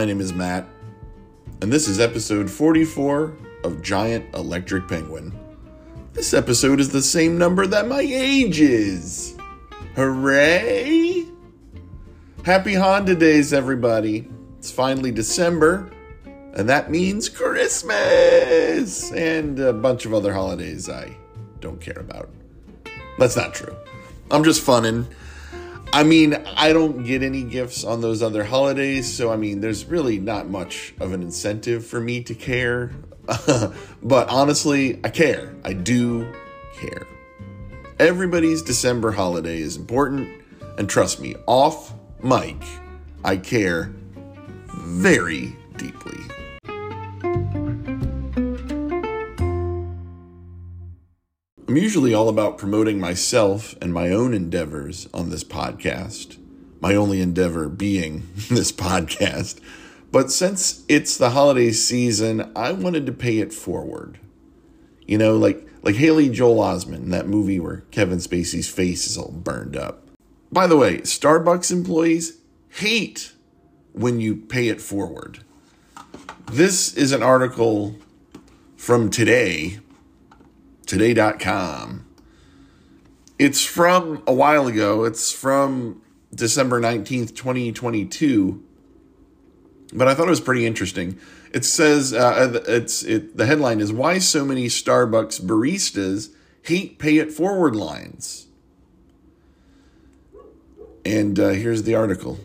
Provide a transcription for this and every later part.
My name is Matt, and this is episode 44 of Giant Electric Penguin. This episode is the same number that my age is. Hooray! Happy Honda Days, everybody. It's finally December, and that means Christmas and a bunch of other holidays I don't care about. That's not true. I'm just funning. I mean, I don't get any gifts on those other holidays, so I mean, there's really not much of an incentive for me to care. but honestly, I care. I do care. Everybody's December holiday is important, and trust me, off mic, I care very deeply. I'm usually all about promoting myself and my own endeavors on this podcast, my only endeavor being this podcast. But since it's the holiday season, I wanted to pay it forward. You know, like like Haley Joel Osment that movie where Kevin Spacey's face is all burned up. By the way, Starbucks employees hate when you pay it forward. This is an article from today today.com. It's from a while ago. It's from December 19th, 2022. But I thought it was pretty interesting. It says uh, it's it, the headline is why so many Starbucks baristas hate pay it forward lines. And uh, here's the article.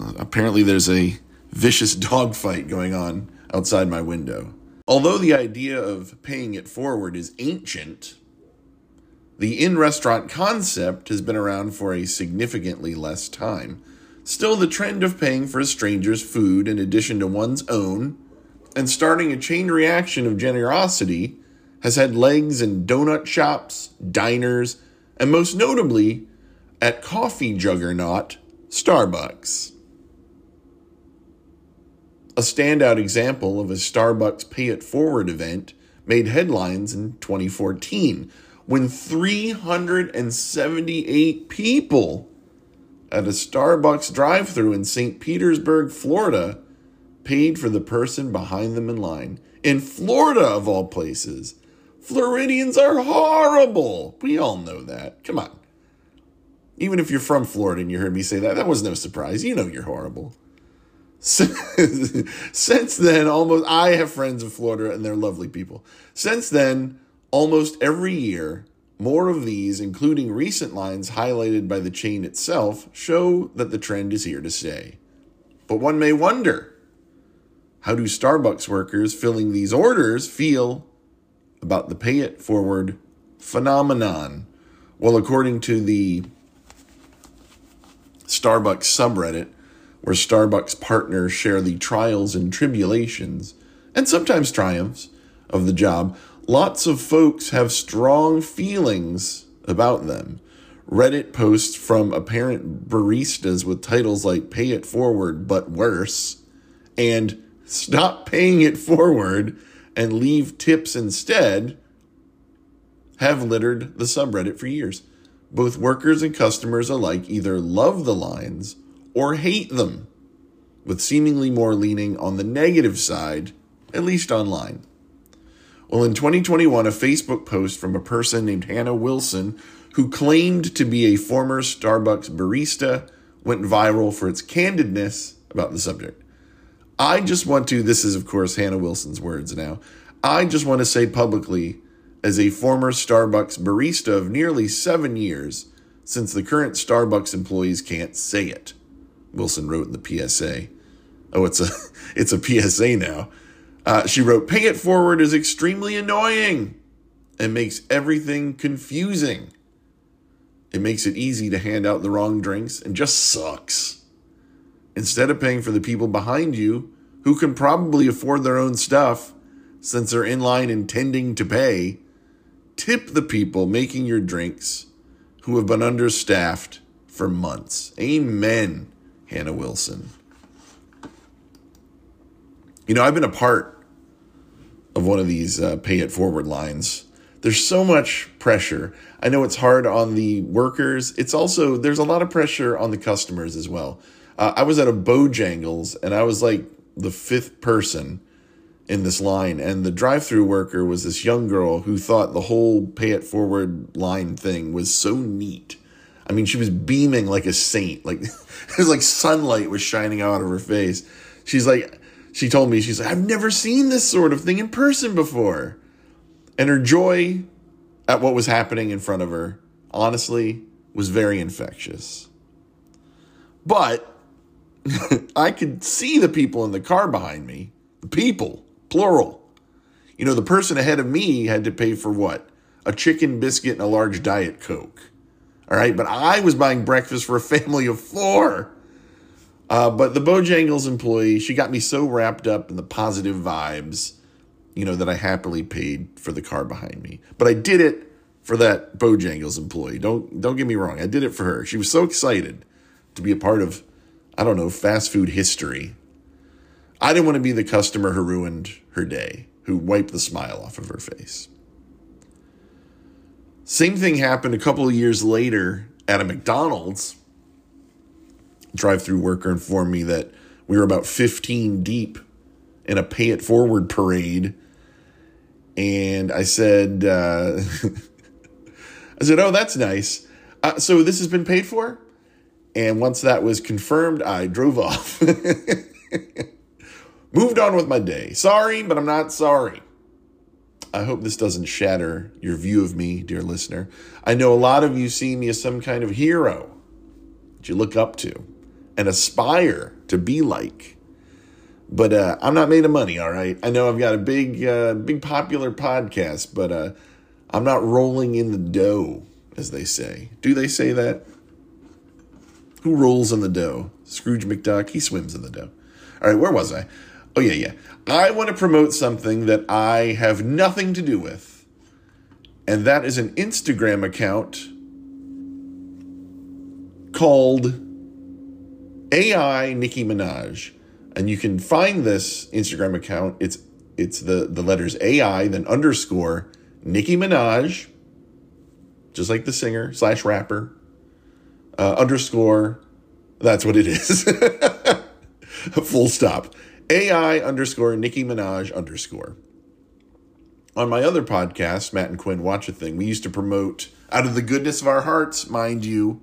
Uh, apparently, there's a vicious dogfight going on outside my window. Although the idea of paying it forward is ancient, the in restaurant concept has been around for a significantly less time. Still, the trend of paying for a stranger's food in addition to one's own and starting a chain reaction of generosity has had legs in donut shops, diners, and most notably at coffee juggernaut Starbucks. A standout example of a Starbucks Pay It Forward event made headlines in 2014 when 378 people at a Starbucks drive through in St. Petersburg, Florida, paid for the person behind them in line. In Florida, of all places. Floridians are horrible. We all know that. Come on. Even if you're from Florida and you heard me say that, that was no surprise. You know you're horrible. Since then, almost I have friends in Florida and they're lovely people. Since then, almost every year, more of these, including recent lines highlighted by the chain itself, show that the trend is here to stay. But one may wonder how do Starbucks workers filling these orders feel about the pay it forward phenomenon? Well, according to the Starbucks subreddit, where Starbucks partners share the trials and tribulations, and sometimes triumphs, of the job, lots of folks have strong feelings about them. Reddit posts from apparent baristas with titles like Pay It Forward But Worse and Stop Paying It Forward and Leave Tips Instead have littered the subreddit for years. Both workers and customers alike either love the lines or hate them, with seemingly more leaning on the negative side, at least online. Well, in 2021, a Facebook post from a person named Hannah Wilson, who claimed to be a former Starbucks barista, went viral for its candidness about the subject. I just want to, this is of course Hannah Wilson's words now, I just want to say publicly, as a former Starbucks barista of nearly seven years, since the current Starbucks employees can't say it. Wilson wrote in the PSA. Oh, it's a it's a PSA now. Uh, she wrote, "Pay it forward is extremely annoying and makes everything confusing. It makes it easy to hand out the wrong drinks and just sucks. Instead of paying for the people behind you who can probably afford their own stuff since they're in line intending to pay, tip the people making your drinks who have been understaffed for months. Amen." Hannah Wilson. You know, I've been a part of one of these uh, pay it forward lines. There's so much pressure. I know it's hard on the workers. It's also, there's a lot of pressure on the customers as well. Uh, I was at a Bojangles and I was like the fifth person in this line, and the drive-through worker was this young girl who thought the whole pay it forward line thing was so neat. I mean, she was beaming like a saint. Like it was like sunlight was shining out of her face. She's like, she told me, she's like, I've never seen this sort of thing in person before. And her joy at what was happening in front of her, honestly, was very infectious. But I could see the people in the car behind me, the people, plural. You know, the person ahead of me had to pay for what? A chicken biscuit and a large Diet Coke. All right, but I was buying breakfast for a family of four. Uh, but the Bojangles employee, she got me so wrapped up in the positive vibes, you know, that I happily paid for the car behind me. But I did it for that Bojangles employee. Don't don't get me wrong. I did it for her. She was so excited to be a part of, I don't know, fast food history. I didn't want to be the customer who ruined her day, who wiped the smile off of her face. Same thing happened a couple of years later at a McDonald's. Drive through worker informed me that we were about 15 deep in a pay it forward parade. And I said, uh, I said, oh, that's nice. Uh, so this has been paid for? And once that was confirmed, I drove off. Moved on with my day. Sorry, but I'm not sorry. I hope this doesn't shatter your view of me, dear listener. I know a lot of you see me as some kind of hero that you look up to and aspire to be like. But uh, I'm not made of money, all right? I know I've got a big, uh, big popular podcast, but uh, I'm not rolling in the dough, as they say. Do they say that? Who rolls in the dough? Scrooge McDuck, he swims in the dough. All right, where was I? Oh, yeah, yeah. I want to promote something that I have nothing to do with, and that is an Instagram account called AI Nicki Minaj. And you can find this Instagram account. It's it's the, the letters AI, then underscore Nicki Minaj, just like the singer slash rapper, uh, underscore, that's what it is. Full stop. AI underscore Nicki Minaj underscore. On my other podcast, Matt and Quinn Watch a Thing, we used to promote out of the goodness of our hearts, mind you,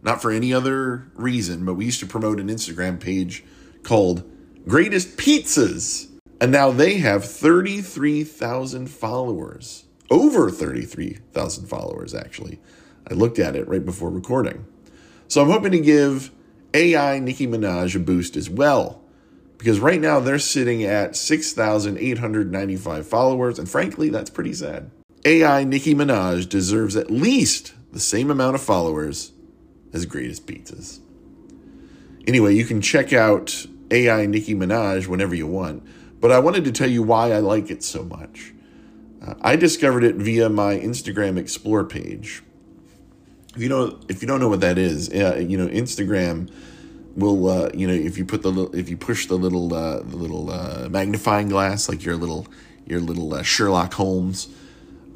not for any other reason, but we used to promote an Instagram page called Greatest Pizzas. And now they have 33,000 followers. Over 33,000 followers, actually. I looked at it right before recording. So I'm hoping to give AI Nicki Minaj a boost as well because right now they're sitting at 6,895 followers, and frankly, that's pretty sad. AI Nicki Minaj deserves at least the same amount of followers as Greatest Pizzas. Anyway, you can check out AI Nicki Minaj whenever you want, but I wanted to tell you why I like it so much. Uh, I discovered it via my Instagram Explore page. If you don't, if you don't know what that is, uh, you know, Instagram will uh, you know if you put the if you push the little uh, the little uh, magnifying glass like your little your little uh, Sherlock Holmes.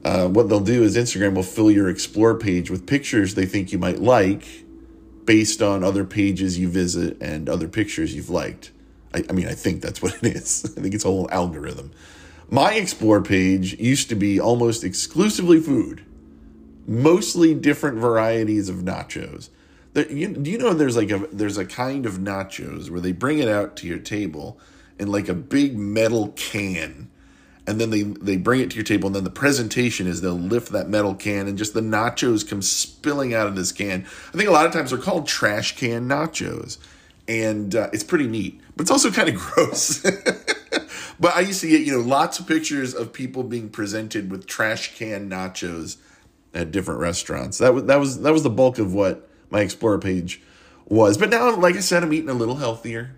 Uh, what they'll do is Instagram will fill your explore page with pictures they think you might like based on other pages you visit and other pictures you've liked. I, I mean, I think that's what it is. I think it's a whole algorithm. My explore page used to be almost exclusively food, mostly different varieties of nachos you, do you know there's like a there's a kind of nachos where they bring it out to your table in like a big metal can and then they they bring it to your table and then the presentation is they'll lift that metal can and just the nachos come spilling out of this can. I think a lot of times they're called trash can nachos and uh, it's pretty neat but it's also kind of gross. But i used to get you know lots of pictures of people being presented with trash can nachos at different restaurants. That was that was that was the bulk of what my Explorer page was. But now, like I said, I'm eating a little healthier,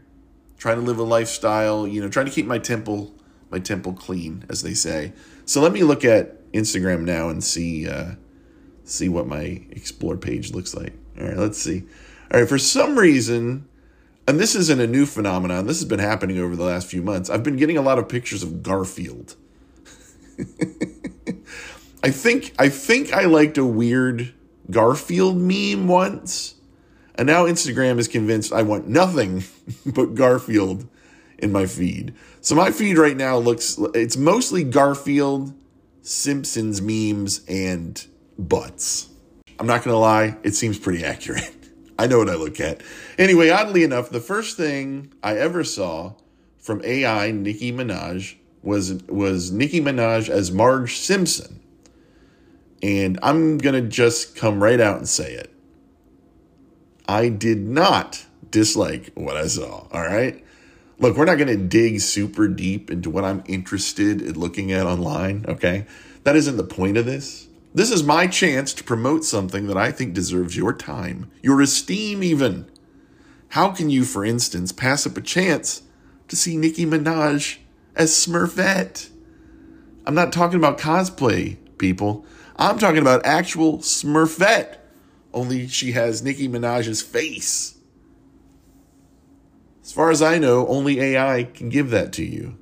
trying to live a lifestyle, you know, trying to keep my temple, my temple clean, as they say. So let me look at Instagram now and see, uh, see what my Explore page looks like. All right, let's see. All right, for some reason, and this isn't a new phenomenon. This has been happening over the last few months. I've been getting a lot of pictures of Garfield. I think I think I liked a weird Garfield meme once. And now Instagram is convinced I want nothing but Garfield in my feed. So my feed right now looks it's mostly Garfield, Simpsons memes and butts. I'm not going to lie, it seems pretty accurate. I know what I look at. Anyway, oddly enough, the first thing I ever saw from AI Nicki Minaj was was Nicki Minaj as Marge Simpson. And I'm going to just come right out and say it. I did not dislike what I saw, all right? Look, we're not going to dig super deep into what I'm interested in looking at online, okay? That isn't the point of this. This is my chance to promote something that I think deserves your time, your esteem, even. How can you, for instance, pass up a chance to see Nicki Minaj as Smurfette? I'm not talking about cosplay, people. I'm talking about actual Smurfette. Only she has Nicki Minaj's face. As far as I know, only AI can give that to you.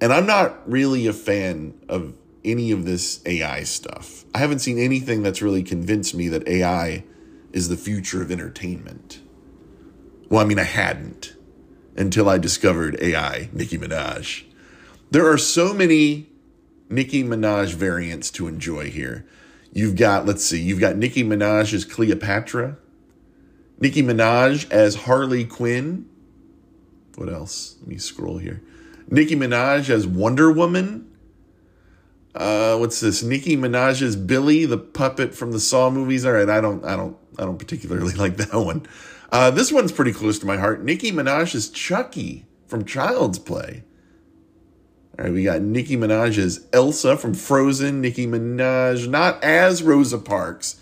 And I'm not really a fan of any of this AI stuff. I haven't seen anything that's really convinced me that AI is the future of entertainment. Well, I mean, I hadn't until I discovered AI, Nicki Minaj. There are so many Nicki Minaj variants to enjoy here. You've got, let's see, you've got Nicki Minaj as Cleopatra, Nicki Minaj as Harley Quinn. What else? Let me scroll here. Nicki Minaj as Wonder Woman. Uh, what's this? Nicki Minaj's Billy, the puppet from the Saw movies. All right, I don't, I don't, I don't particularly like that one. Uh, this one's pretty close to my heart. Nicki Minaj's Chucky from Child's Play. All right, we got Nicki Minaj as Elsa from Frozen. Nicki Minaj, not as Rosa Parks,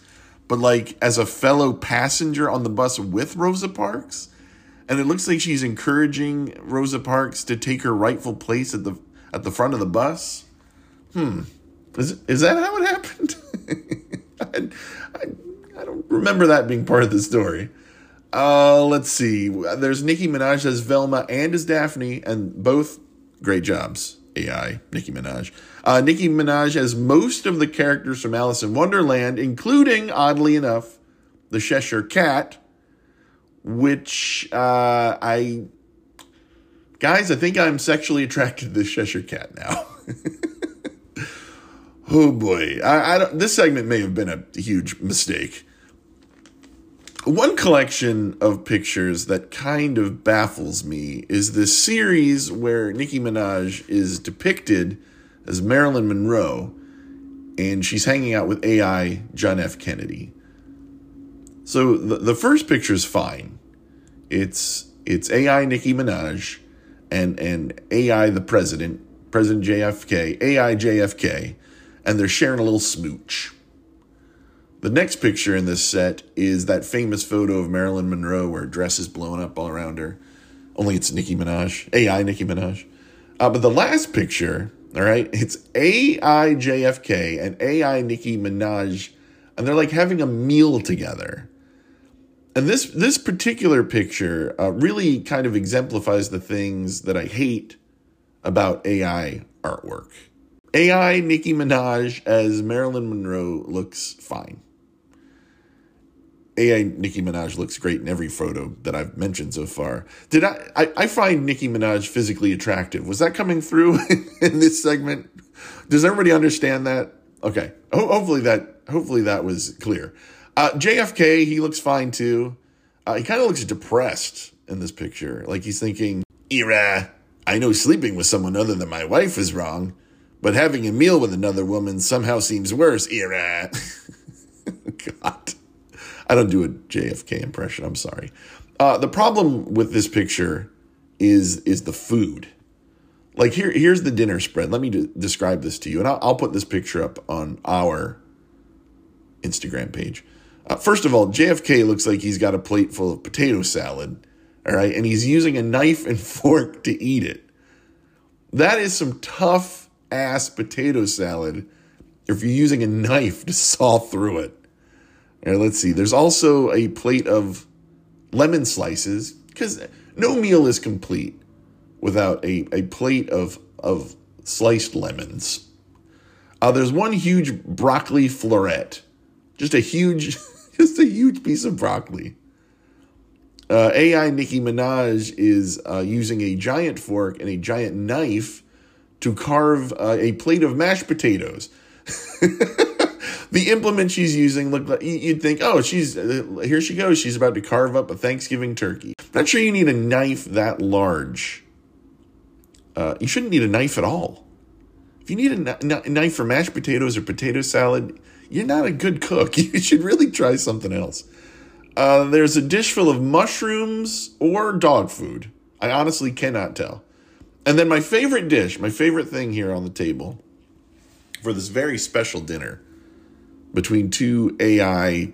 but like as a fellow passenger on the bus with Rosa Parks. And it looks like she's encouraging Rosa Parks to take her rightful place at the at the front of the bus. Hmm. Is, is that how it happened? I, I, I, don't remember that being part of the story. Uh, let's see. There's Nicki Minaj as Velma and as Daphne, and both great jobs. AI, Nicki Minaj. Uh, Nicki Minaj has most of the characters from Alice in Wonderland, including, oddly enough, the Cheshire Cat, which uh, I. Guys, I think I'm sexually attracted to the Cheshire Cat now. oh boy, I, I don't, this segment may have been a huge mistake. One collection of pictures that kind of baffles me is this series where Nicki Minaj is depicted as Marilyn Monroe and she's hanging out with AI John F. Kennedy. So the, the first picture is fine. It's it's AI Nicki Minaj and and AI the president, President JFK, AI JFK, and they're sharing a little smooch. The next picture in this set is that famous photo of Marilyn Monroe where her dress is blowing up all around her. Only it's Nicki Minaj, AI Nicki Minaj. Uh, but the last picture, all right, it's AI JFK and AI Nicki Minaj, and they're like having a meal together. And this this particular picture uh, really kind of exemplifies the things that I hate about AI artwork. AI Nicki Minaj as Marilyn Monroe looks fine. AI Nicki Minaj looks great in every photo that I've mentioned so far. Did I, I, I find Nicki Minaj physically attractive? Was that coming through in this segment? Does everybody understand that? Okay. Ho- hopefully that hopefully that was clear. Uh, JFK, he looks fine too. Uh, he kind of looks depressed in this picture. Like he's thinking, Ira, I know sleeping with someone other than my wife is wrong, but having a meal with another woman somehow seems worse, Ira. God. I don't do a JFK impression. I'm sorry. Uh, the problem with this picture is is the food. Like here, here's the dinner spread. Let me describe this to you, and I'll, I'll, put this picture up on our Instagram page. Uh, first of all, JFK looks like he's got a plate full of potato salad, all right, and he's using a knife and fork to eat it. That is some tough ass potato salad. If you're using a knife to saw through it. Let's see. There's also a plate of lemon slices because no meal is complete without a, a plate of, of sliced lemons. Uh, there's one huge broccoli floret, just a huge, just a huge piece of broccoli. Uh, AI Nicki Minaj is uh, using a giant fork and a giant knife to carve uh, a plate of mashed potatoes. the implement she's using look like you'd think, oh, she's uh, here she goes. She's about to carve up a Thanksgiving turkey. Not sure you need a knife that large. Uh, you shouldn't need a knife at all. If you need a knife for mashed potatoes or potato salad, you're not a good cook. You should really try something else. Uh, there's a dish full of mushrooms or dog food. I honestly cannot tell. And then my favorite dish, my favorite thing here on the table for this very special dinner between two AI,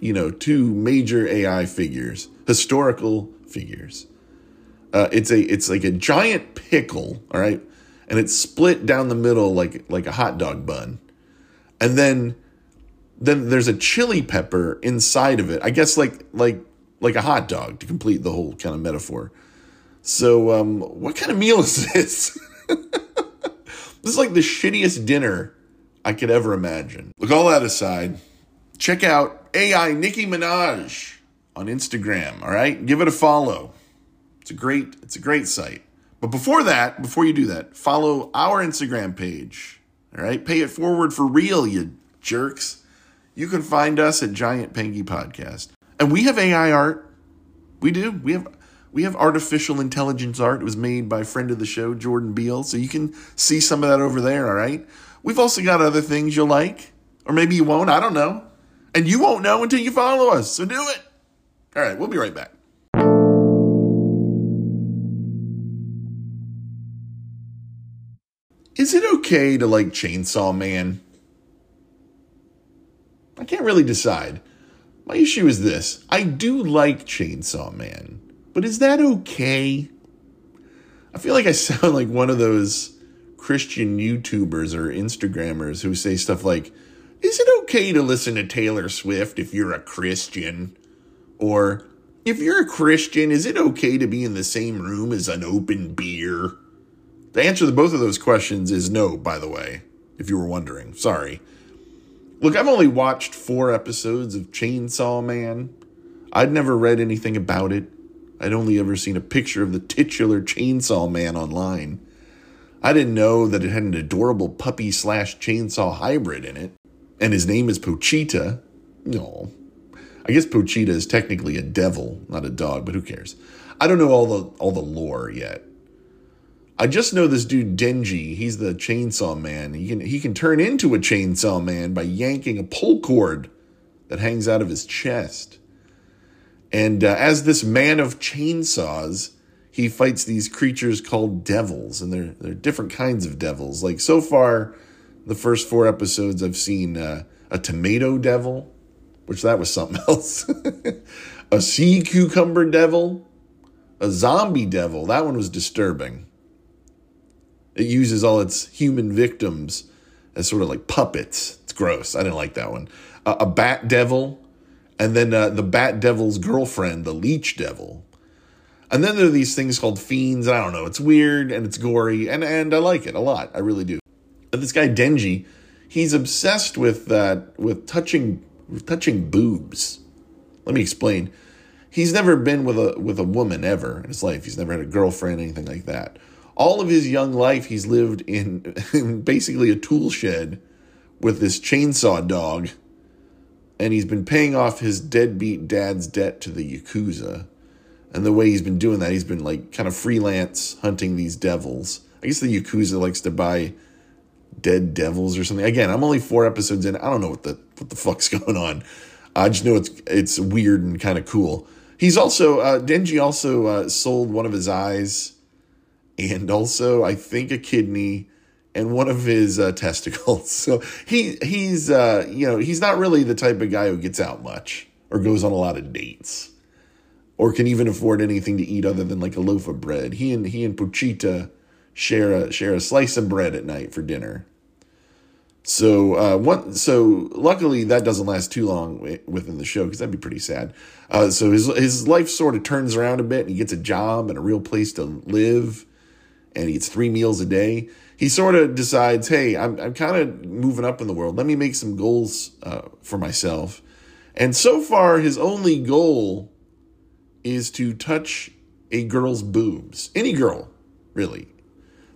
you know, two major AI figures, historical figures. Uh, it's a it's like a giant pickle, all right, and it's split down the middle like like a hot dog bun, and then then there's a chili pepper inside of it. I guess like like like a hot dog to complete the whole kind of metaphor. So, um, what kind of meal is this? this is like the shittiest dinner I could ever imagine. Look, all that aside, check out AI Nicki Minaj on Instagram. All right, give it a follow. It's a great, it's a great site. But before that, before you do that, follow our Instagram page. All right, pay it forward for real, you jerks. You can find us at Giant Pengy Podcast. And we have AI art. We do. We have we have artificial intelligence art. It was made by friend of the show, Jordan Beal. So you can see some of that over there, all right? We've also got other things you'll like. Or maybe you won't. I don't know. And you won't know until you follow us. So do it. All right, we'll be right back. Is it okay to like Chainsaw Man? I can't really decide. My issue is this I do like Chainsaw Man, but is that okay? I feel like I sound like one of those Christian YouTubers or Instagrammers who say stuff like, Is it okay to listen to Taylor Swift if you're a Christian? Or, if you're a Christian, is it okay to be in the same room as an open beer? The answer to both of those questions is no, by the way, if you were wondering. Sorry. Look, I've only watched four episodes of Chainsaw Man. I'd never read anything about it. I'd only ever seen a picture of the titular Chainsaw Man online. I didn't know that it had an adorable puppy slash chainsaw hybrid in it. And his name is Pochita. No. I guess Pochita is technically a devil, not a dog, but who cares? I don't know all the all the lore yet. I just know this dude Denji. He's the chainsaw man. He can he can turn into a chainsaw man by yanking a pull cord that hangs out of his chest. And uh, as this man of chainsaws, he fights these creatures called devils, and they're they're different kinds of devils. Like so far, the first four episodes, I've seen uh, a tomato devil, which that was something else. a sea cucumber devil, a zombie devil. That one was disturbing. It uses all its human victims as sort of like puppets. It's gross. I didn't like that one. Uh, a bat devil, and then uh, the bat devil's girlfriend, the leech devil. And then there are these things called fiends. I don't know. It's weird and it's gory, and and I like it a lot. I really do. But this guy Denji, he's obsessed with that with touching with touching boobs. Let me explain. He's never been with a with a woman ever in his life. He's never had a girlfriend, anything like that all of his young life he's lived in, in basically a tool shed with this chainsaw dog and he's been paying off his deadbeat dad's debt to the yakuza and the way he's been doing that he's been like kind of freelance hunting these devils. I guess the yakuza likes to buy dead devils or something. Again i'm only four episodes in. I don't know what the what the fuck's going on. I just know it's it's weird and kind of cool. He's also uh, denji also uh, sold one of his eyes and also I think a kidney and one of his uh, testicles. So he he's uh, you know he's not really the type of guy who gets out much or goes on a lot of dates or can even afford anything to eat other than like a loaf of bread. He and he and Pochita share a share a slice of bread at night for dinner. So uh, one, so luckily that doesn't last too long within the show because that'd be pretty sad. Uh, so his his life sort of turns around a bit and he gets a job and a real place to live and he eats three meals a day, he sort of decides, hey, I'm, I'm kind of moving up in the world. Let me make some goals uh, for myself. And so far, his only goal is to touch a girl's boobs. Any girl, really.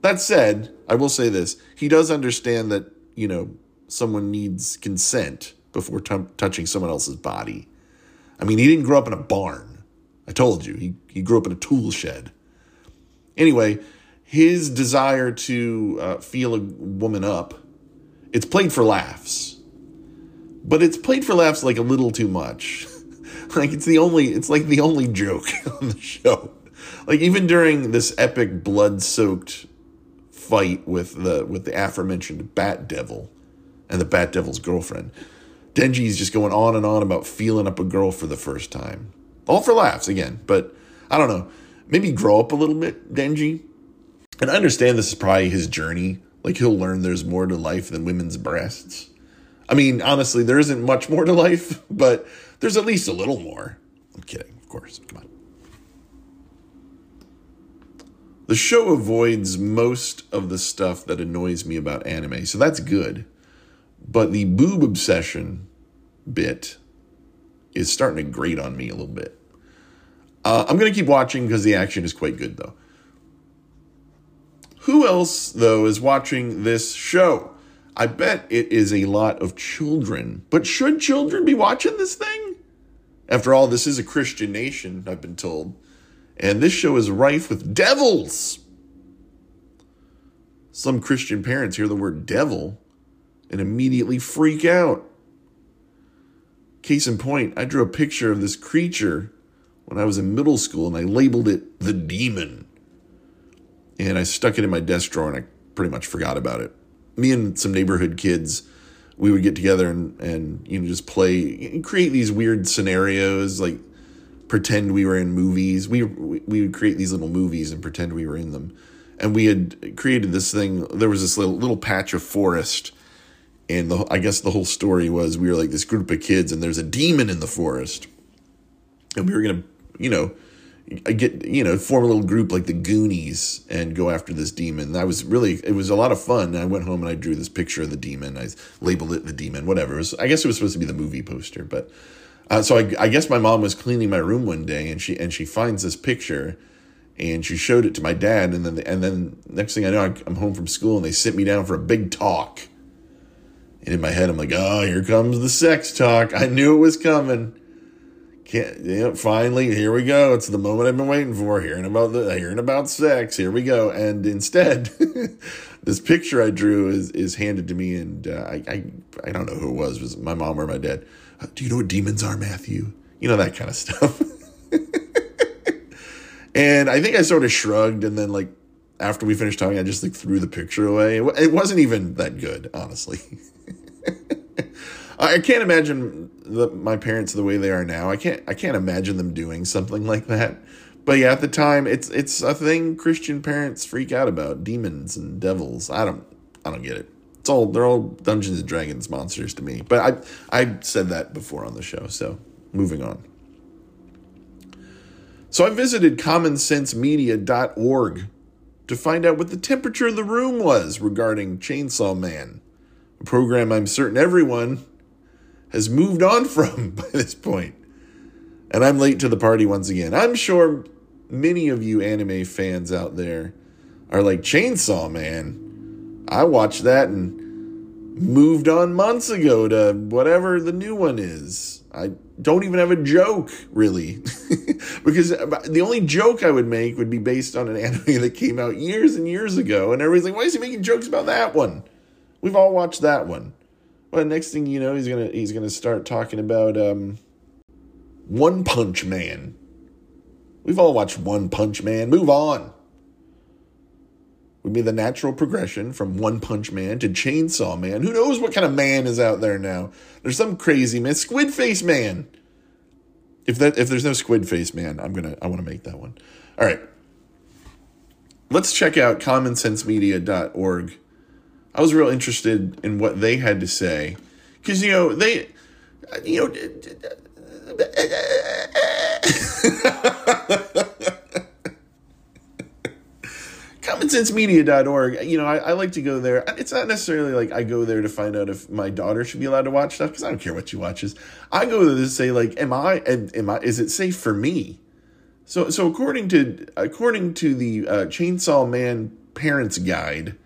That said, I will say this he does understand that, you know, someone needs consent before t- touching someone else's body. I mean, he didn't grow up in a barn. I told you, he, he grew up in a tool shed. Anyway, his desire to uh, feel a woman up, it's played for laughs. But it's played for laughs like a little too much. like it's the only it's like the only joke on the show. Like even during this epic blood-soaked fight with the with the aforementioned Bat Devil and the Bat Devil's girlfriend, Denji's just going on and on about feeling up a girl for the first time. All for laughs again, but I don't know. Maybe grow up a little bit, Denji. And I understand this is probably his journey. Like he'll learn there's more to life than women's breasts. I mean, honestly, there isn't much more to life, but there's at least a little more. I'm kidding, of course. Come on. The show avoids most of the stuff that annoys me about anime, so that's good. But the boob obsession bit is starting to grate on me a little bit. Uh, I'm going to keep watching because the action is quite good, though. Who else, though, is watching this show? I bet it is a lot of children. But should children be watching this thing? After all, this is a Christian nation, I've been told. And this show is rife with devils. Some Christian parents hear the word devil and immediately freak out. Case in point, I drew a picture of this creature when I was in middle school and I labeled it the demon. And I stuck it in my desk drawer and I pretty much forgot about it. Me and some neighborhood kids, we would get together and, and you know just play create these weird scenarios like pretend we were in movies. We we would create these little movies and pretend we were in them. And we had created this thing. There was this little, little patch of forest and the, I guess the whole story was we were like this group of kids, and there's a demon in the forest, and we were gonna, you know, get you know form a little group like the Goonies and go after this demon. That was really it was a lot of fun. I went home and I drew this picture of the demon. I labeled it the demon. Whatever. Was, I guess it was supposed to be the movie poster, but uh, so I, I guess my mom was cleaning my room one day and she and she finds this picture and she showed it to my dad and then and then next thing I know I'm home from school and they sit me down for a big talk and in my head, I'm like, oh, here comes the sex talk. I knew it was coming. Can't, know, finally, here we go. It's the moment I've been waiting for. Hearing about the hearing about sex. Here we go. And instead, this picture I drew is is handed to me, and uh, I, I I don't know who it was. It was my mom or my dad? Uh, do you know what demons are, Matthew? You know that kind of stuff. and I think I sort of shrugged, and then like after we finished talking, I just like threw the picture away. It wasn't even that good, honestly. I can't imagine the, my parents the way they are now. I can't I can't imagine them doing something like that. But yeah, at the time, it's it's a thing Christian parents freak out about demons and devils. I don't I don't get it. It's all they're all Dungeons and Dragons monsters to me. But I I said that before on the show. So moving on. So I visited commonsensemedia.org to find out what the temperature of the room was regarding Chainsaw Man, a program I'm certain everyone has moved on from by this point. And I'm late to the party once again. I'm sure many of you anime fans out there are like, Chainsaw Man. I watched that and moved on months ago to whatever the new one is. I don't even have a joke, really. because uh, the only joke I would make would be based on an anime that came out years and years ago. And everybody's like, why is he making jokes about that one? We've all watched that one. Well, next thing you know, he's gonna he's gonna start talking about um, One Punch Man. We've all watched One Punch Man. Move on. Would be the natural progression from One Punch Man to Chainsaw Man. Who knows what kind of man is out there now? There's some crazy man, Squid Face Man. If that if there's no Squid Face Man, I'm gonna I want to make that one. All right. Let's check out commonsensemedia.org I was real interested in what they had to say. Because you know they, you know. commonsensemedia.org you know I, I, like to go there. It's not necessarily like i go there to find out if my daughter should be allowed to watch stuff because i don't care what she watches. I go there to say like am i am, am i is it safe for me? So, so according to according to the uh, Chainsaw Man Parents Guide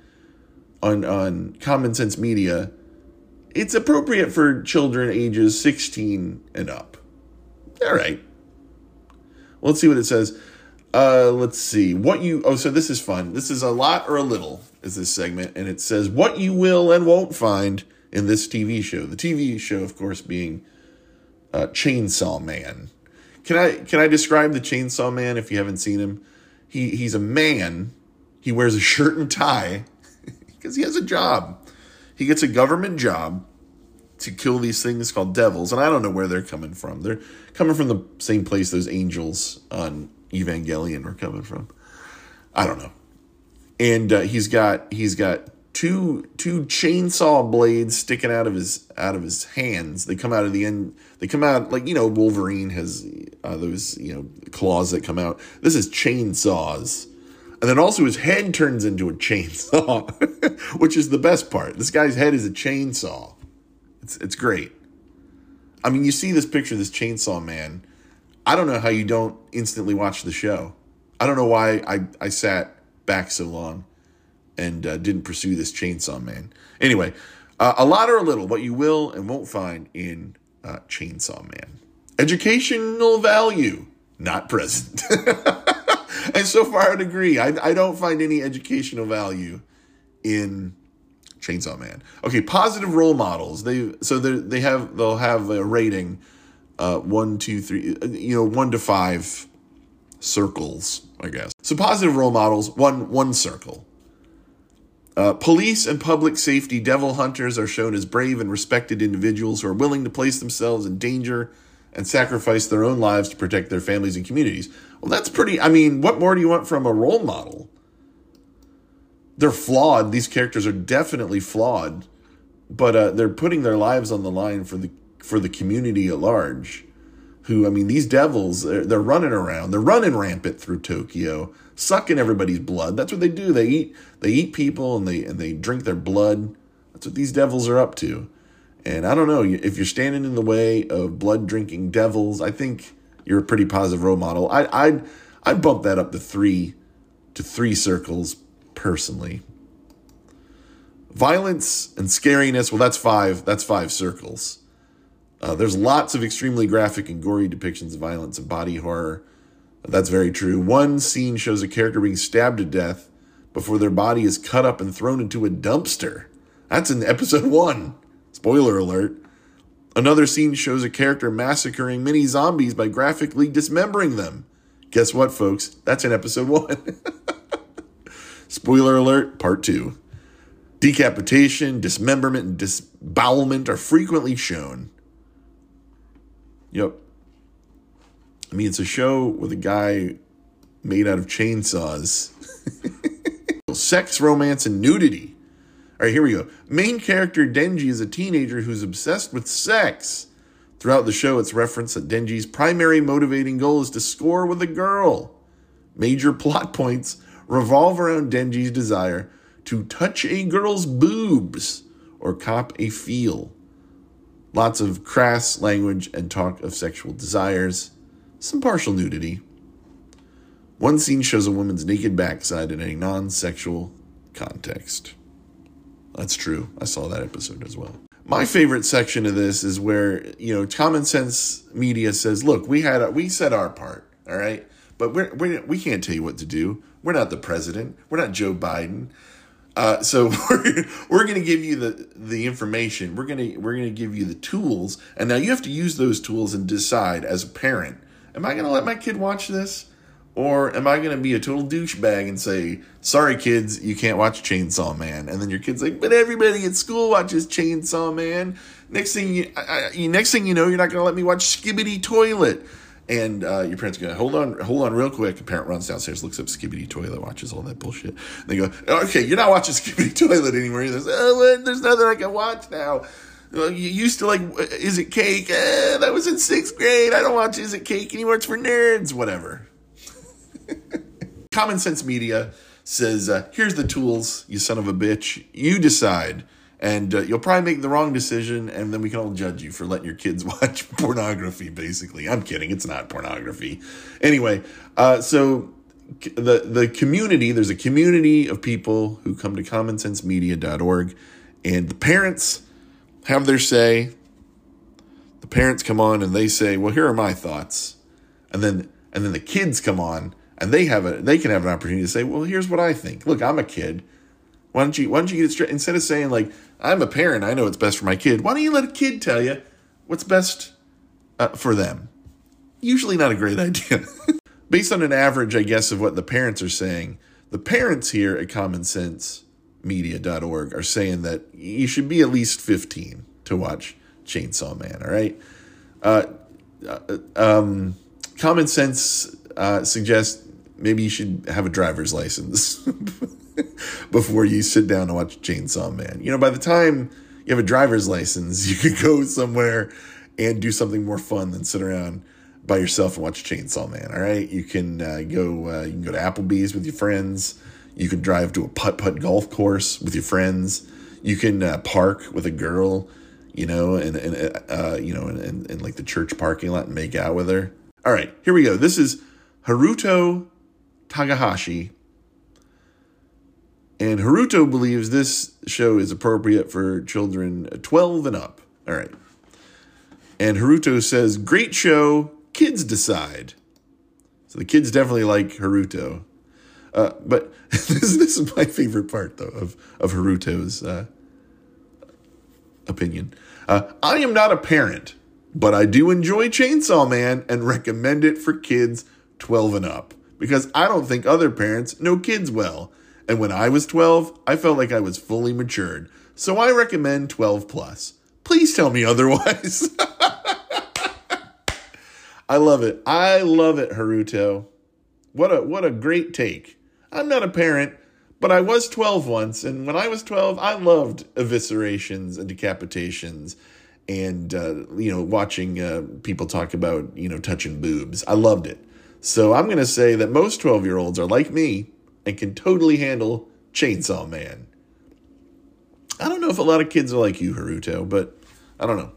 on on Common Sense Media, it's appropriate for children ages 16 and up. All right. Well, let's see what it says. Uh, let's see what you. Oh, so this is fun. This is a lot or a little is this segment, and it says what you will and won't find in this TV show. The TV show, of course, being uh, Chainsaw Man. Can I can I describe the Chainsaw Man if you haven't seen him? He he's a man. He wears a shirt and tie because he has a job. He gets a government job to kill these things called devils, and I don't know where they're coming from. They're coming from the same place those angels on Evangelion were coming from. I don't know. And uh, he's got he's got two two chainsaw blades sticking out of his out of his hands. They come out of the end. They come out like you know Wolverine has uh, those you know claws that come out. This is chainsaws. And then also his head turns into a chainsaw, which is the best part. This guy's head is a chainsaw. It's it's great. I mean, you see this picture of this chainsaw man. I don't know how you don't instantly watch the show. I don't know why I, I sat back so long and uh, didn't pursue this chainsaw man. Anyway, uh, a lot or a little, what you will and won't find in uh, Chainsaw Man. Educational value, not present. and so far, I'd agree. I, I don't find any educational value in Chainsaw Man. Okay, positive role models. They so they they have they'll have a rating, uh, one, two, three, you know, one to five circles, I guess. So positive role models, one one circle. Uh, police and public safety devil hunters are shown as brave and respected individuals who are willing to place themselves in danger and sacrifice their own lives to protect their families and communities. Well, that's pretty. I mean, what more do you want from a role model? they're flawed. These characters are definitely flawed, but uh, they're putting their lives on the line for the for the community at large. Who I mean, these devils they're, they're running around. They're running rampant through Tokyo, sucking everybody's blood. That's what they do. They eat they eat people and they and they drink their blood. That's what these devils are up to. And I don't know if you're standing in the way of blood drinking devils. I think you're a pretty positive role model. I I'd I'd bump that up to three to three circles personally. Violence and scariness, well, that's five. That's five circles. Uh, there's lots of extremely graphic and gory depictions of violence and body horror. That's very true. One scene shows a character being stabbed to death before their body is cut up and thrown into a dumpster. That's in episode one. Spoiler alert. Another scene shows a character massacring many zombies by graphically dismembering them. Guess what, folks? That's in episode one. Spoiler alert, part two. Decapitation, dismemberment, and disbowelment are frequently shown. Yep. I mean, it's a show with a guy made out of chainsaws. Sex, romance, and nudity. All right, here we go. Main character Denji is a teenager who's obsessed with sex. Throughout the show, it's referenced that Denji's primary motivating goal is to score with a girl. Major plot points revolve around Denji's desire to touch a girl's boobs or cop a feel. Lots of crass language and talk of sexual desires, some partial nudity. One scene shows a woman's naked backside in a non sexual context. That's true. I saw that episode as well. My favorite section of this is where, you know, common sense media says, look, we had we said our part, all right? But we're, we're, we can't tell you what to do. We're not the president. We're not Joe Biden. Uh, so we're, we're going to give you the, the information. We're going to we're going to give you the tools, and now you have to use those tools and decide as a parent: Am I going to let my kid watch this, or am I going to be a total douchebag and say, "Sorry, kids, you can't watch Chainsaw Man"? And then your kid's like, "But everybody at school watches Chainsaw Man." Next thing you, I, I, next thing you know, you're not going to let me watch Skibidi Toilet. And uh, your parents go, hold on, hold on, real quick. The parent runs downstairs, looks up Skibidi Toilet, watches all that bullshit. And They go, okay, you're not watching Skibidi Toilet anymore. He says, oh, there's nothing I can watch now. You used to like, is it cake? Eh, that was in sixth grade. I don't watch Is It Cake anymore. It's for nerds. Whatever. Common Sense Media says, uh, here's the tools, you son of a bitch. You decide. and uh, you'll probably make the wrong decision, and then we can all judge you for letting your kids watch pornography. Basically, I'm kidding. It's not pornography. Anyway, uh, so the the community there's a community of people who come to commonsensemedia.org and the parents have their say the parents come on and they say well here are my thoughts and then and then the kids come on and they have a they can have an opportunity to say well here's what i think. Look i'm a kid. Why don't you why don't you get it straight? Instead of saying like i'm a parent i know what's best for my kid why don't you let a kid tell you what's best uh, for them? Usually not a great idea. Based on an average, I guess, of what the parents are saying, the parents here at commonsensemedia.org are saying that you should be at least 15 to watch Chainsaw Man, all right? Uh, uh, um, common sense uh, suggests maybe you should have a driver's license before you sit down and watch Chainsaw Man. You know, by the time you have a driver's license, you could go somewhere and do something more fun than sit around by yourself and watch Chainsaw Man. All right, you can uh, go. Uh, you can go to Applebee's with your friends. You can drive to a putt putt golf course with your friends. You can uh, park with a girl, you know, and and uh, you know, in, in, in like the church parking lot and make out with her. All right, here we go. This is Haruto Takahashi. And Haruto believes this show is appropriate for children 12 and up. All right. And Haruto says, Great show, kids decide. So the kids definitely like Haruto. Uh, but this, this is my favorite part, though, of, of Haruto's uh, opinion. Uh, I am not a parent, but I do enjoy Chainsaw Man and recommend it for kids 12 and up because I don't think other parents know kids well. And when I was 12, I felt like I was fully matured. So I recommend 12 plus. Please tell me otherwise. I love it. I love it, Haruto. What a what a great take. I'm not a parent, but I was 12 once, and when I was 12, I loved eviscerations and decapitations, and uh, you know, watching uh, people talk about you know touching boobs. I loved it. So I'm going to say that most 12 year olds are like me and can totally handle Chainsaw Man. I don't know if a lot of kids are like you, Haruto, but I don't know.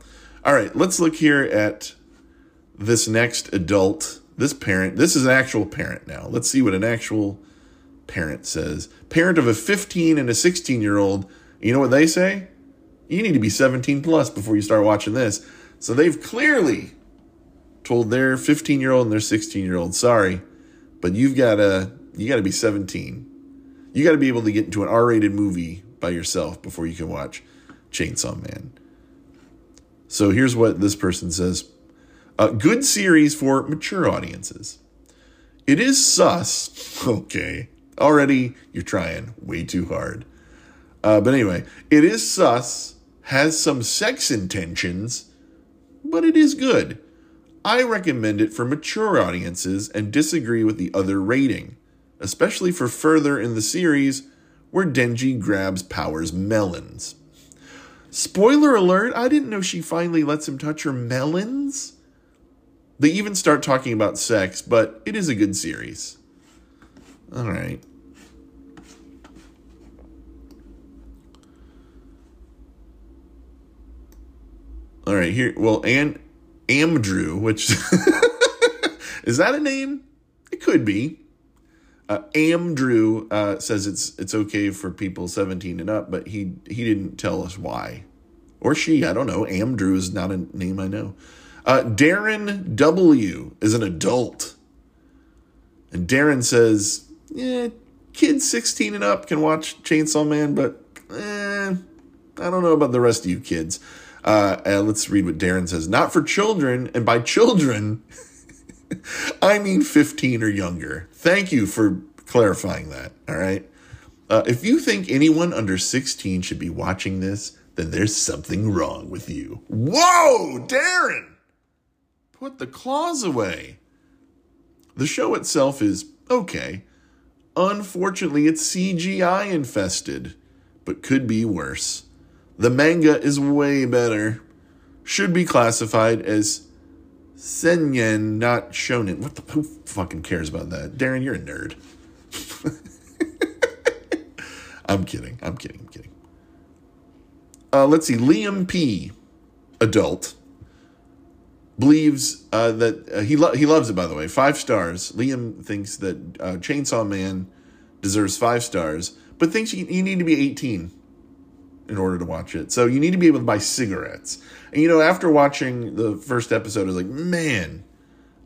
All right, let's look here at this next adult, this parent, this is an actual parent now. Let's see what an actual parent says. Parent of a 15 and a 16 year old, you know what they say? You need to be 17 plus before you start watching this. So they've clearly told their 15 year old and their 16 year old, sorry, but you've got to you got to be 17. You got to be able to get into an R-rated movie by yourself before you can watch Chainsaw Man. So here's what this person says. A good series for mature audiences. It is sus. Okay. Already you're trying way too hard. Uh, but anyway, it is sus, has some sex intentions, but it is good. I recommend it for mature audiences and disagree with the other rating, especially for further in the series where Denji grabs Power's melons. Spoiler alert, I didn't know she finally lets him touch her melons. They even start talking about sex, but it is a good series. All right. All right, here. Well, and Amdrew, which is that a name? It could be. Uh, Amdrew uh, says it's it's okay for people 17 and up, but he he didn't tell us why, or she. I don't know. Amdrew is not a name I know. Uh, Darren W is an adult. And Darren says, yeah, kids 16 and up can watch Chainsaw Man, but eh, I don't know about the rest of you kids. Uh, uh, let's read what Darren says. Not for children, and by children, I mean 15 or younger. Thank you for clarifying that. All right. Uh, if you think anyone under 16 should be watching this, then there's something wrong with you. Whoa, Darren! Put the claws away. The show itself is okay. Unfortunately, it's CGI infested, but could be worse. The manga is way better. Should be classified as Seinen, not shonen. What the who fucking cares about that? Darren, you're a nerd. I'm kidding. I'm kidding. I'm kidding. Uh, let's see. Liam P, adult, believes uh, that uh, he lo- he loves it. By the way, five stars. Liam thinks that uh, Chainsaw Man deserves five stars, but thinks you, you need to be eighteen in order to watch it. So you need to be able to buy cigarettes. And you know, after watching the first episode, I was like, man,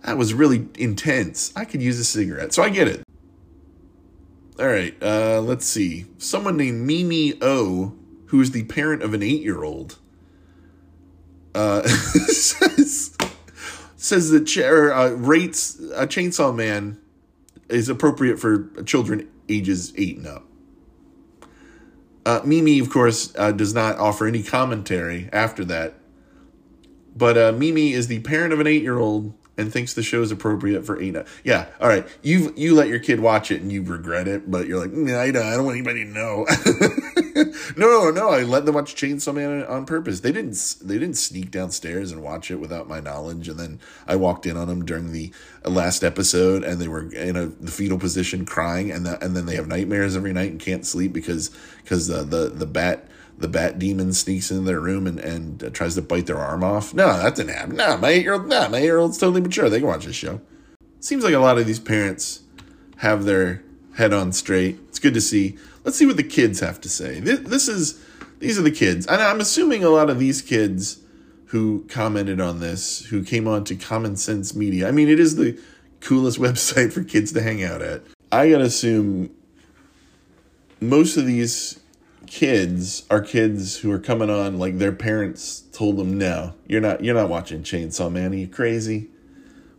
that was really intense. I could use a cigarette. So I get it. All right, uh, let's see. Someone named Mimi O, who is the parent of an eight year old, uh, says, says that ch- or, uh, rates a Chainsaw Man is appropriate for children ages eight and up. Uh, Mimi, of course, uh, does not offer any commentary after that. But uh, Mimi is the parent of an eight year old and thinks the show is appropriate for eight. Yeah, all right. You you let your kid watch it and you regret it, but you're like, don't, I don't want anybody to know. no, no, no. I let them watch Chainsaw Man on purpose. They didn't they didn't sneak downstairs and watch it without my knowledge, and then I walked in on them during the last episode, and they were in a the fetal position crying, and that and then they have nightmares every night and can't sleep because because uh, the the bat the bat demon sneaks into their room and, and uh, tries to bite their arm off. No, that didn't happen. No, my eight year old, no, my eight year old's totally mature. They can watch this show. Seems like a lot of these parents have their head on straight. It's good to see. Let's see what the kids have to say. This, this is these are the kids, and I'm assuming a lot of these kids who commented on this, who came on to Common Sense Media. I mean, it is the coolest website for kids to hang out at. I gotta assume most of these kids are kids who are coming on like their parents told them no you're not you're not watching chainsaw man are you crazy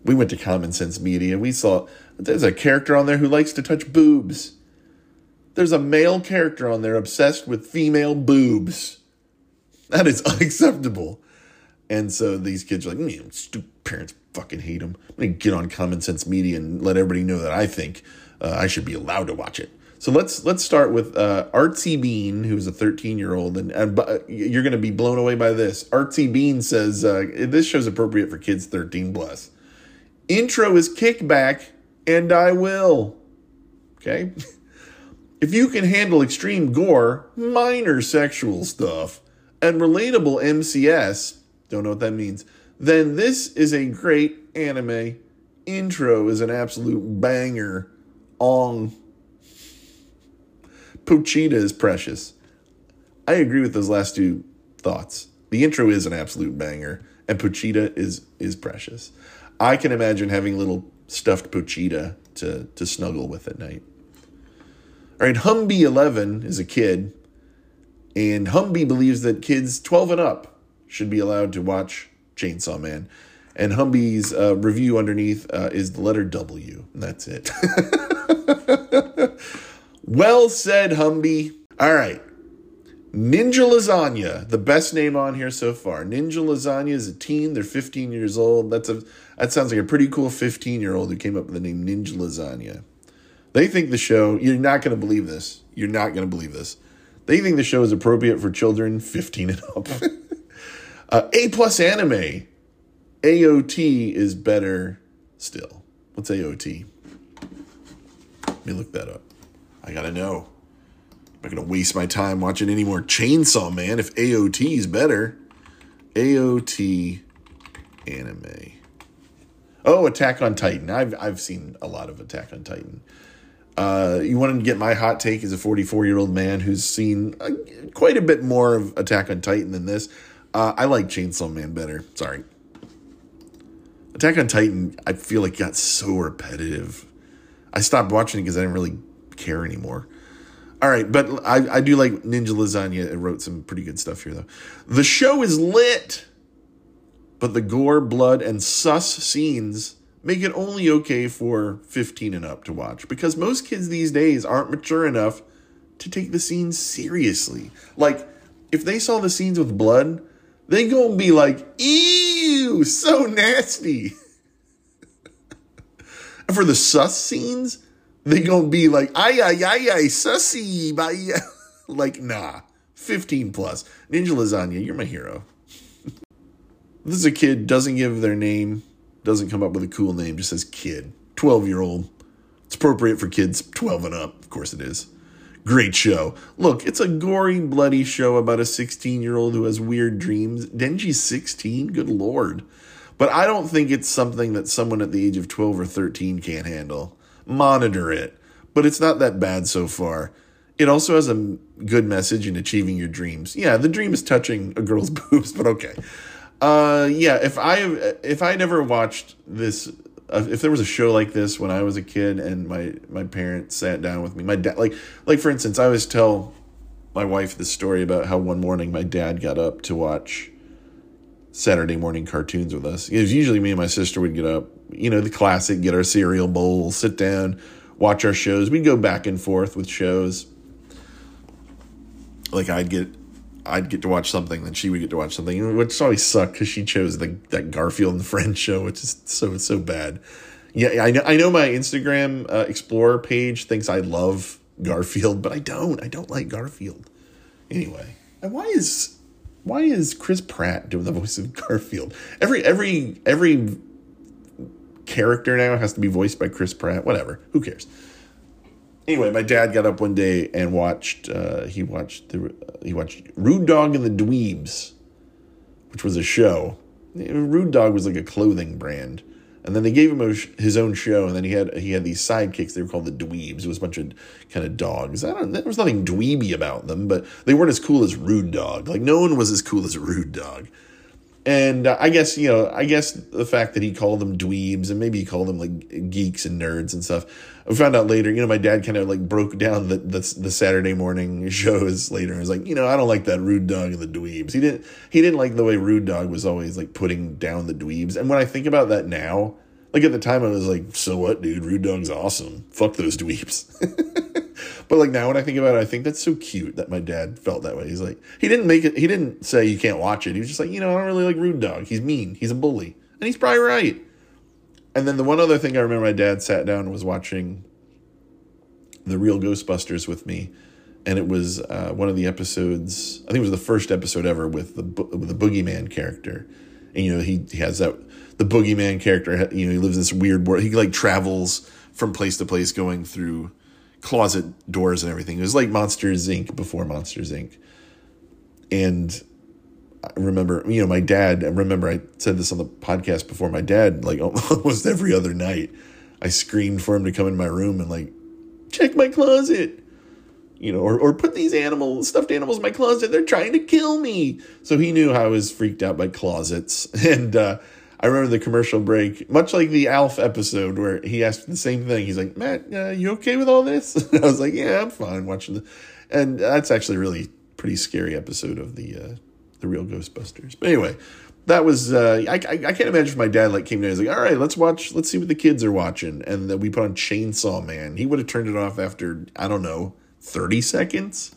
we went to common sense media we saw there's a character on there who likes to touch boobs there's a male character on there obsessed with female boobs that is unacceptable and so these kids are like mm, stupid parents fucking hate them i'm gonna get on common sense media and let everybody know that i think uh, i should be allowed to watch it so let's let's start with uh, Artsy Bean, who's a 13 year old, and, and uh, you're going to be blown away by this. Artsy Bean says uh, this show's appropriate for kids 13 plus. Intro is kickback, and I will. Okay, if you can handle extreme gore, minor sexual stuff, and relatable MCS, don't know what that means, then this is a great anime. Intro is an absolute banger. Ong. Pochita is precious. I agree with those last two thoughts. The intro is an absolute banger, and Pochita is is precious. I can imagine having little stuffed Pochita to to snuggle with at night. All right, Humby Eleven is a kid, and Humby believes that kids twelve and up should be allowed to watch Chainsaw Man. And Humby's uh, review underneath uh, is the letter W, and that's it. Well said, Humby. All right. Ninja Lasagna, the best name on here so far. Ninja Lasagna is a teen. They're 15 years old. That's a that sounds like a pretty cool 15 year old who came up with the name Ninja Lasagna. They think the show. You're not going to believe this. You're not going to believe this. They think the show is appropriate for children 15 and up. uh, a plus anime. AOT is better still. What's AOT? Let me look that up. I gotta know. I'm not gonna waste my time watching any more Chainsaw Man if AOT is better. AOT anime. Oh, Attack on Titan. I've I've seen a lot of Attack on Titan. Uh, you want to get my hot take as a 44 year old man who's seen uh, quite a bit more of Attack on Titan than this. Uh, I like Chainsaw Man better. Sorry. Attack on Titan, I feel like got so repetitive. I stopped watching it because I didn't really care anymore. All right, but I, I do like Ninja Lasagna. It wrote some pretty good stuff here, though. The show is lit, but the gore, blood, and sus scenes make it only okay for 15 and up to watch because most kids these days aren't mature enough to take the scenes seriously. Like, if they saw the scenes with blood, they gonna be like, ew, so nasty. for the sus scenes, they gonna be like, ay, ay, ay, ay, sussy, bye. like, nah, 15 plus. Ninja Lasagna, you're my hero. this is a kid, doesn't give their name, doesn't come up with a cool name, just says kid. 12 year old. It's appropriate for kids 12 and up. Of course it is. Great show. Look, it's a gory, bloody show about a 16 year old who has weird dreams. Denji's 16? Good lord. But I don't think it's something that someone at the age of 12 or 13 can't handle. Monitor it. But it's not that bad so far. It also has a good message in achieving your dreams. Yeah, the dream is touching a girl's boobs, but okay. Uh, yeah, if I if I never watched this uh, if there was a show like this when I was a kid and my my parents sat down with me, my dad like like for instance, I always tell my wife this story about how one morning my dad got up to watch Saturday morning cartoons with us. It was usually me and my sister would get up, you know, the classic, get our cereal bowl, sit down, watch our shows. We'd go back and forth with shows. Like I'd get I'd get to watch something, then she would get to watch something, which always sucked because she chose the that Garfield and Friends show, which is so so bad. Yeah, I know. I know my Instagram uh, Explorer page thinks I love Garfield, but I don't. I don't like Garfield. Anyway, and why is why is Chris Pratt doing the voice of Garfield? Every every every character now has to be voiced by Chris Pratt. Whatever. Who cares? Anyway, my dad got up one day and watched. Uh, he watched the he watched Rude Dog and the Dweebs, which was a show. Rude Dog was like a clothing brand, and then they gave him his own show, and then he had he had these sidekicks. They were called the Dweebs. It was a bunch of kind of dogs. I don't. There was nothing dweeby about them, but they weren't as cool as Rude Dog. Like no one was as cool as Rude Dog. And uh, I guess, you know, I guess the fact that he called them dweebs and maybe he called them like geeks and nerds and stuff. I found out later, you know, my dad kind of like broke down the, the, the Saturday morning shows later. was like, you know, I don't like that rude dog and the dweebs. He didn't, he didn't like the way rude dog was always like putting down the dweebs. And when I think about that now, like at the time I was like, so what, dude? Rude dog's awesome. Fuck those dweebs. But like now when I think about it, I think that's so cute that my dad felt that way. He's like, he didn't make it, he didn't say you can't watch it. He was just like, you know, I don't really like Rude Dog. He's mean. He's a bully. And he's probably right. And then the one other thing I remember my dad sat down and was watching the real Ghostbusters with me. And it was uh, one of the episodes, I think it was the first episode ever with the, with the Boogeyman character. And, you know, he, he has that, the Boogeyman character, you know, he lives in this weird world. He like travels from place to place going through closet doors and everything. It was like Monsters Inc. before Monsters Inc. And I remember, you know, my dad, I remember I said this on the podcast before, my dad, like almost every other night, I screamed for him to come in my room and like, check my closet. You know, or, or put these animals, stuffed animals in my closet. They're trying to kill me. So he knew how I was freaked out by closets. And uh, I remember the commercial break, much like the Alf episode where he asked the same thing. He's like, Matt, uh, you okay with all this? I was like, yeah, I'm fine watching the, and that's actually a really pretty scary episode of the, uh, the real Ghostbusters. But anyway, that was, uh, I, I, I can't imagine my dad like came down and was like, all right, let's watch, let's see what the kids are watching. And then we put on Chainsaw Man. He would have turned it off after, I don't know, 30 seconds.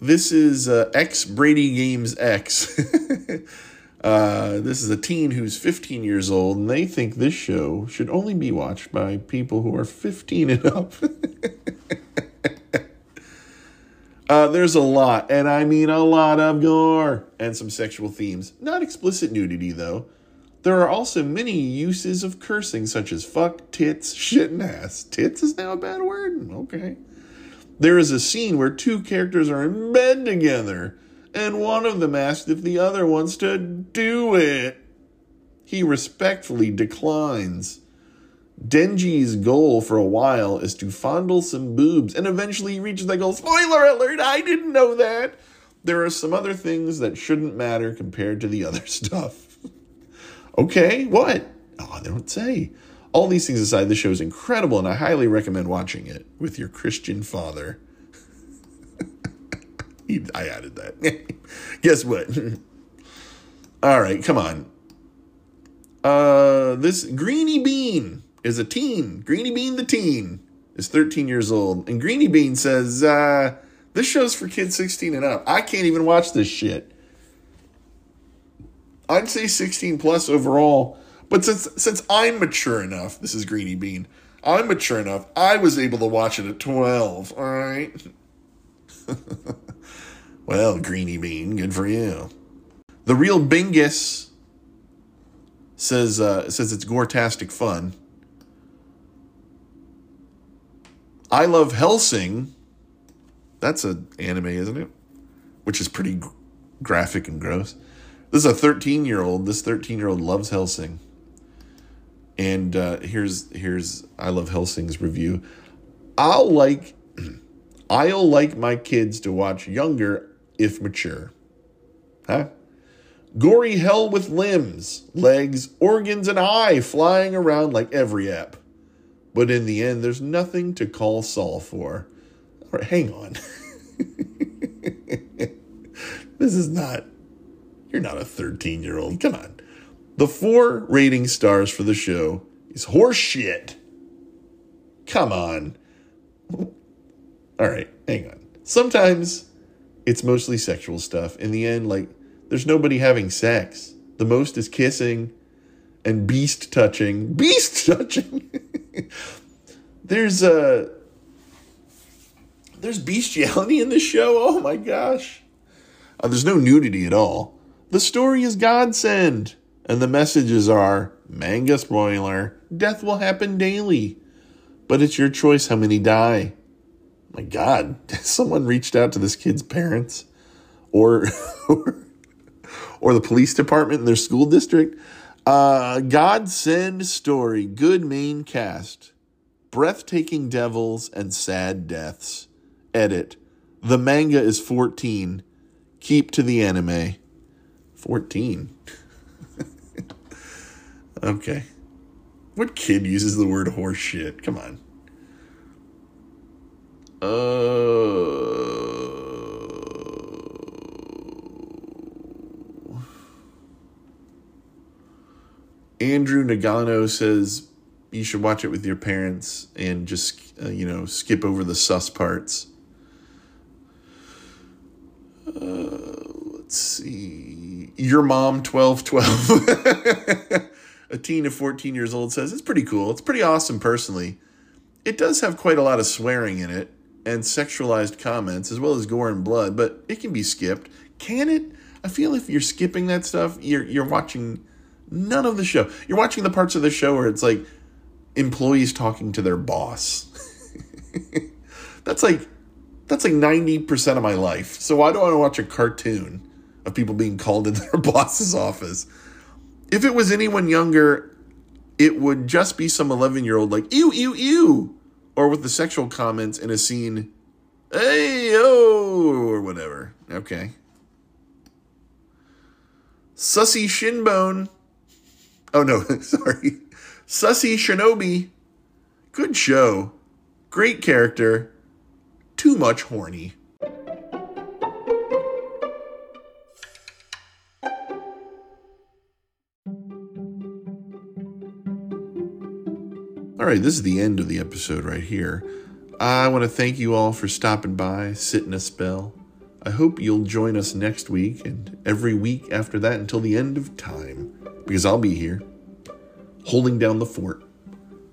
This is uh, X Brady Games X. Uh, this is a teen who's 15 years old, and they think this show should only be watched by people who are 15 and up. uh, there's a lot, and I mean a lot of gore and some sexual themes. Not explicit nudity, though. There are also many uses of cursing, such as fuck, tits, shit, and ass. Tits is now a bad word? Okay. There is a scene where two characters are in bed together and one of them asked if the other wants to do it. He respectfully declines. Denji's goal for a while is to fondle some boobs, and eventually he reaches that goal. Spoiler alert, I didn't know that. There are some other things that shouldn't matter compared to the other stuff. okay, what? Oh, they don't say. All these things aside, the show is incredible, and I highly recommend watching it with your Christian father. I added that. Guess what? All right, come on. Uh, this Greeny Bean is a teen. Greeny Bean the teen is 13 years old. And Greeny Bean says, uh, this show's for kids 16 and up. I can't even watch this shit. I'd say 16 plus overall. But since since I'm mature enough, this is Greeny Bean. I'm mature enough. I was able to watch it at 12. All right. Well, Greeny Bean, good for you. The real Bingus says uh, says it's gore-tastic fun. I love Hellsing. That's an anime, isn't it? Which is pretty g- graphic and gross. This is a 13 year old. This 13 year old loves Hellsing. And uh, here's here's I love Hellsing's review. I'll like I'll like my kids to watch younger if mature. Huh? Gory hell with limbs, legs, organs, and eye flying around like every app. But in the end, there's nothing to call Saul for. Right, hang on. this is not, you're not a 13 year old. Come on. The four rating stars for the show is horse shit. Come on. All right, hang on. Sometimes it's mostly sexual stuff. In the end, like, there's nobody having sex. The most is kissing and beast touching. Beast touching! there's a. Uh, there's bestiality in this show. Oh my gosh. Uh, there's no nudity at all. The story is godsend. And the messages are manga spoiler, death will happen daily. But it's your choice how many die. My God, someone reached out to this kid's parents or, or, the police department in their school district. Uh, godsend story, good main cast, breathtaking devils and sad deaths. Edit. The manga is 14. Keep to the anime. 14. okay. What kid uses the word horse shit? Come on. Uh. Andrew Nagano says you should watch it with your parents and just uh, you know skip over the sus parts. Uh, let's see. Your mom, 12 12. a teen of 14 years old says it's pretty cool. It's pretty awesome, personally. It does have quite a lot of swearing in it and sexualized comments, as well as gore and blood, but it can be skipped. Can it? I feel if you're skipping that stuff, you're you're watching none of the show. You're watching the parts of the show where it's like employees talking to their boss. that's like that's like 90% of my life. So why do I want to watch a cartoon of people being called into their boss's office? If it was anyone younger, it would just be some 11 year old like, ew, ew, ew. Or with the sexual comments in a scene, hey, oh, or whatever. Okay. Sussy Shinbone. Oh, no, sorry. Sussy Shinobi. Good show. Great character. Too much horny. All right, this is the end of the episode right here. I want to thank you all for stopping by, sitting a spell. I hope you'll join us next week and every week after that until the end of time, because I'll be here, holding down the fort.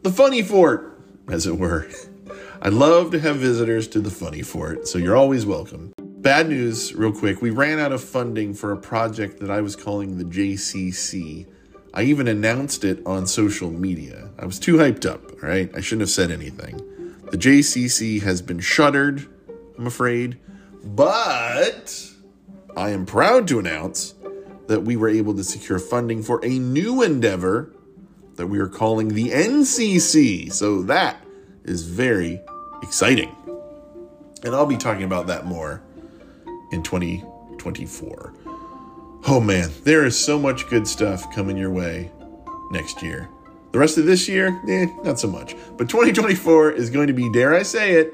The funny fort, as it were. I love to have visitors to the funny fort, so you're always welcome. Bad news, real quick. We ran out of funding for a project that I was calling the JCC. I even announced it on social media. I was too hyped up, all right? I shouldn't have said anything. The JCC has been shuttered, I'm afraid, but I am proud to announce that we were able to secure funding for a new endeavor that we are calling the NCC. So that is very exciting. And I'll be talking about that more in 2024. Oh man, there is so much good stuff coming your way next year. The rest of this year, eh, not so much. But 2024 is going to be, dare I say it,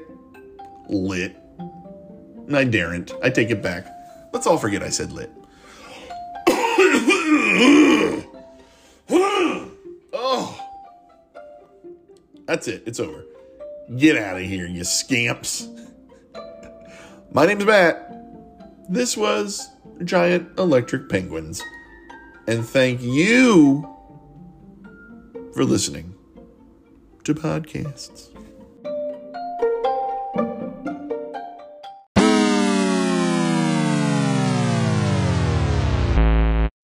lit. And I daren't. I take it back. Let's all forget I said lit. oh. That's it. It's over. Get out of here, you scamps. My name's Matt. This was giant electric penguins. And thank you for listening to podcasts.